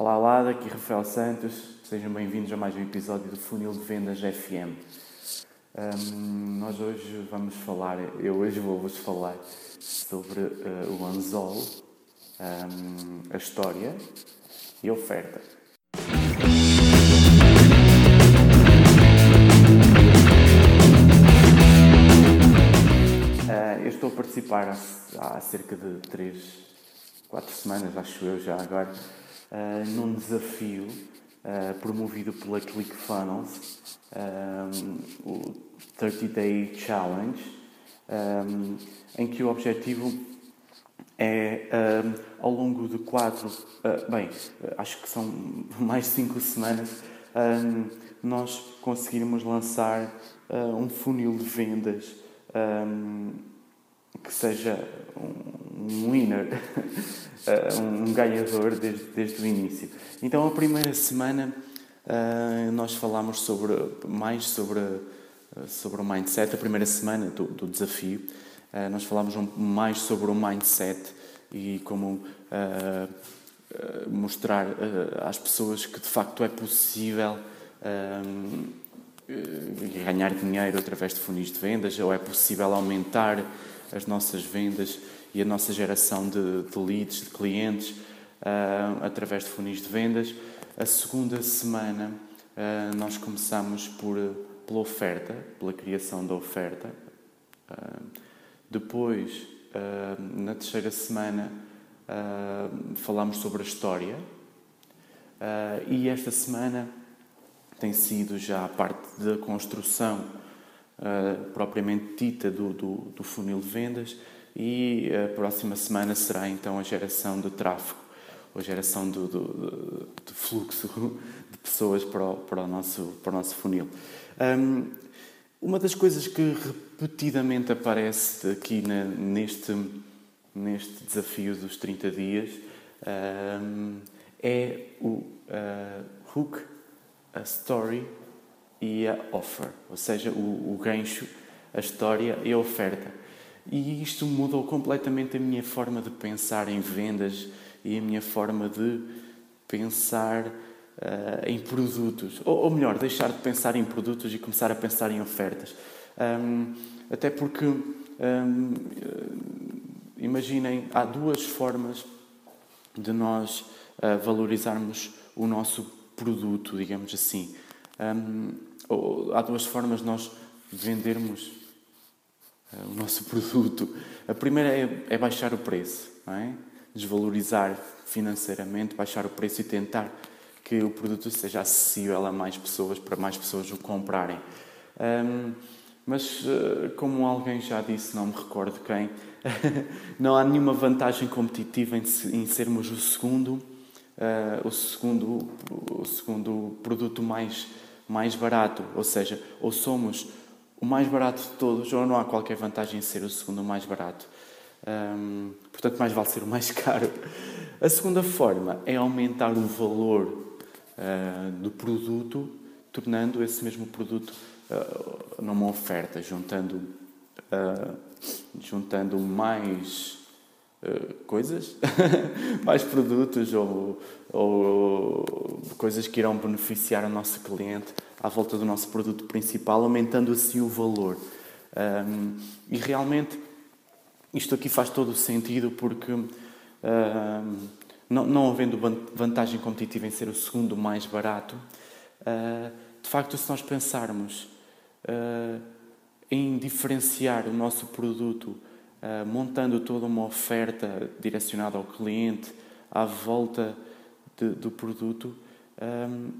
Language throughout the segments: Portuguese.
Olá, olá, daqui Rafael Santos. Sejam bem-vindos a mais um episódio do Funil de Vendas FM. Um, nós hoje vamos falar, eu hoje vou-vos falar sobre uh, o Anzol, um, a história e a oferta. Uh, eu estou a participar há, há cerca de 3, 4 semanas, acho eu já agora, uh, num desafio uh, promovido pela ClickFunnels, um, o 30 Day Challenge, um, em que o objetivo é, um, ao longo de quatro, uh, bem, acho que são mais cinco semanas, nós conseguirmos lançar um funil de vendas que seja um winner, um ganhador desde, desde o início. Então, a primeira semana uh, nós falámos sobre, mais sobre, sobre o mindset, a primeira semana do, do desafio. Nós falámos mais sobre o mindset e como mostrar às pessoas que de facto é possível ganhar dinheiro através de funis de vendas ou é possível aumentar as nossas vendas e a nossa geração de, de leads, de clientes, uh, através de funis de vendas. A segunda semana uh, nós começamos por, pela oferta, pela criação da oferta. Uh, depois, na terceira semana, falamos sobre a história. e esta semana tem sido já a parte da construção propriamente dita do, do, do funil de vendas e a próxima semana será então a geração de tráfego, a geração do, do, do fluxo de pessoas para o, para o, nosso, para o nosso funil. Um, uma das coisas que repetidamente aparece aqui na, neste, neste desafio dos 30 dias um, é o uh, hook, a story e a offer, ou seja, o, o gancho, a história e a oferta. E isto mudou completamente a minha forma de pensar em vendas e a minha forma de pensar uh, em produtos. Ou, ou, melhor, deixar de pensar em produtos e começar a pensar em ofertas. Um, até porque, um, imaginem, há duas formas de nós uh, valorizarmos o nosso produto, digamos assim. Um, há duas formas de nós vendermos eh, o nosso produto. A primeira é, é baixar o preço, é? desvalorizar financeiramente, baixar o preço e tentar que o produto seja acessível a mais pessoas, para mais pessoas o comprarem. Um, mas, eh, como alguém já disse, não me recordo quem, não há nenhuma vantagem competitiva em, em sermos o segundo, uh, o segundo, o segundo produto mais, mais barato. Ou seja, ou somos o mais barato de todos, ou não há qualquer vantagem em ser o segundo mais barato. Portanto, mais vale ser o mais caro. A segunda forma é aumentar o valor uh, do produto, tornando esse mesmo produto uh, numa oferta, juntando, uh, juntando mais coisas, mais produtos ou, ou coisas que irão beneficiar o nosso cliente à volta do nosso produto principal, aumentando assim o valor. Um, e realmente isto aqui faz todo o sentido porque, um, não, não havendo vantagem competitiva em ser o segundo mais barato, uh, de facto, se nós pensarmos uh, em diferenciar o nosso produto, uh, montando toda uma oferta direcionada ao cliente à volta de, do produto, um,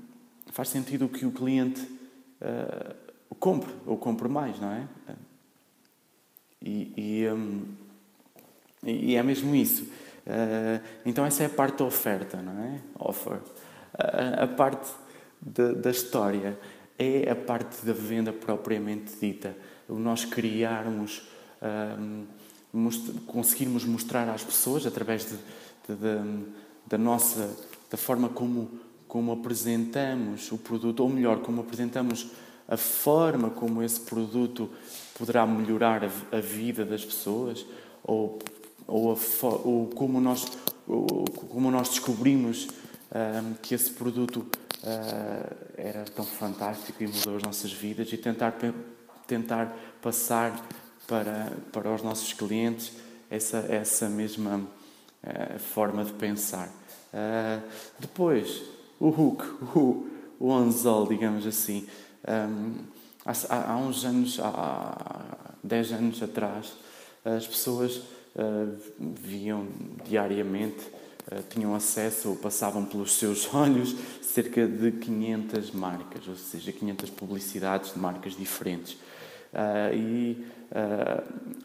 faz sentido que o cliente uh, compre ou compre mais, não é? E, e, um, e é mesmo isso. Uh, então, essa é a parte da oferta, não é? Offer. Uh, a parte de, da história é a parte da venda propriamente dita. O nós criarmos, um, most conseguirmos mostrar às pessoas, através de, de, de, da nossa, da forma como como apresentamos o produto, ou melhor, como apresentamos a forma como esse produto poderá melhorar a, a vida das pessoas, ou, ou, a, ou como, nós, ou, como nós descobrimos um, que esse produto uh, era tão fantástico e mudou as nossas vidas e tentar, tentar passar para, para os nossos clientes essa, essa mesma uh, forma de pensar. Uh, depois, o hook, o, o anzol, digamos assim. Um, há, há, uns anos, há 10 anos atrás, as pessoas uh, viam diariamente, uh, tinham acesso ou passavam pelos seus olhos cerca de 500 marcas, ou seja, 500 publicidades de marcas diferentes. Uh, e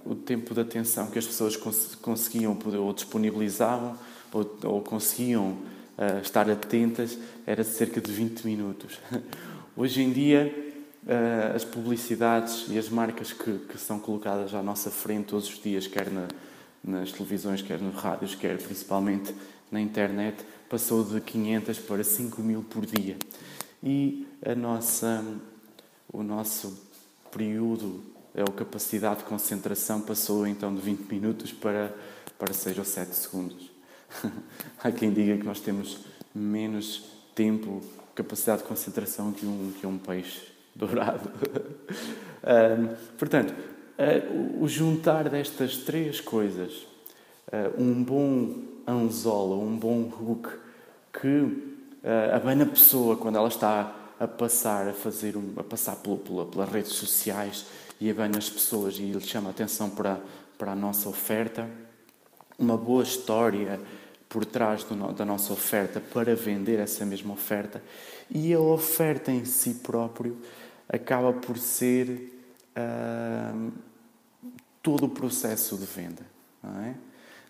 o tempo de atenção que as pessoas cons conseguiam ou disponibilizavam ou, ou conseguiam estar atentas era de cerca de 20 minutos. Hoje em dia, uh, as publicidades e as marcas que, que, são colocadas à nossa frente todos os dias, quer na, nas televisões, quer nos rádios, quer principalmente na internet, passou de 500 para 5 mil por dia. E a nossa, o nosso período, a capacidade de concentração passou então de 20 minutos para, para 6 ou 7 segundos. Há quem diga que nós temos menos tempo, capacidade de concentração que um, que um peixe dourado. um, portanto, uh, o juntar destas três coisas, uh, um bom anzol, um bom hook, que uh, abana a pessoa quando ela está a passar, a fazer um, a passar pela, pela, pelas redes sociais e abana as pessoas e lhe chama a atenção para, para a nossa oferta, uma boa história por trás do, da nossa oferta para vender essa mesma oferta e a oferta em si próprio acaba por ser uh, todo o processo de venda. É?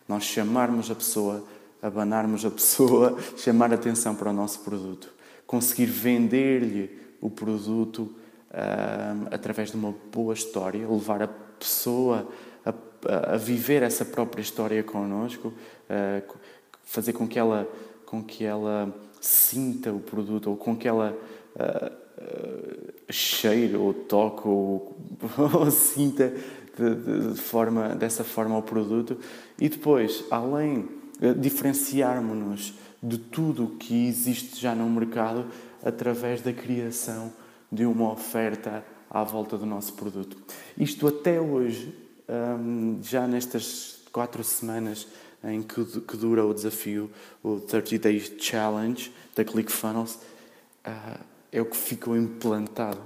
Nós chamarmos a pessoa, abanarmos a pessoa, chamar a atenção para o nosso produto, conseguir vender-lhe o produto uh, através de uma boa história, levar a pessoa a, a viver essa própria história connosco, uh, fazer com que ela, com que ela sinta o produto ou com que ela uh, uh, cheire ou toque ou, ou sinta de, de, de, forma, dessa forma o produto. E depois, além de diferenciarmos-nos de tudo o que existe já no mercado através da criação de uma oferta à volta do nosso produto. Isto até hoje, um, já nestas quatro semanas em que, dura o desafio, o 30 Days Challenge da ClickFunnels, uh, é o que ficou implantado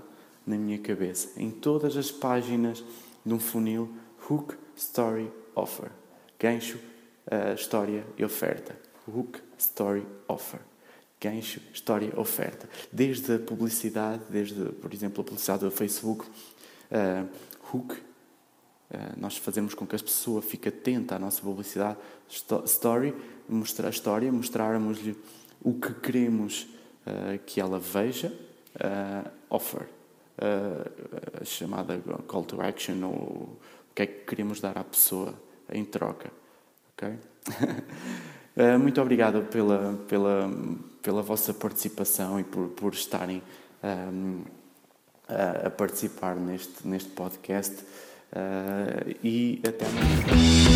na minha cabeça. Em todas as páginas de um funil, Hook, Story, Offer. Gancho, uh, história e oferta. Hook, Story, Offer. Gancho, história, oferta. Desde a publicidade, desde, por exemplo, a publicidade do Facebook, uh, Hook, uh, nós fazemos com que a pessoa fique atenta à nossa publicidade. Story, mostrar a história, mostrarmos-lhe o que queremos uh, que ela veja. offer, a chamada call to action ou o que é que queremos dar à pessoa em troca. ok? Muito obrigado pela, pela, pela vossa participação e por, por estarem um, a participar neste, neste podcast. Uh, e até amanhã.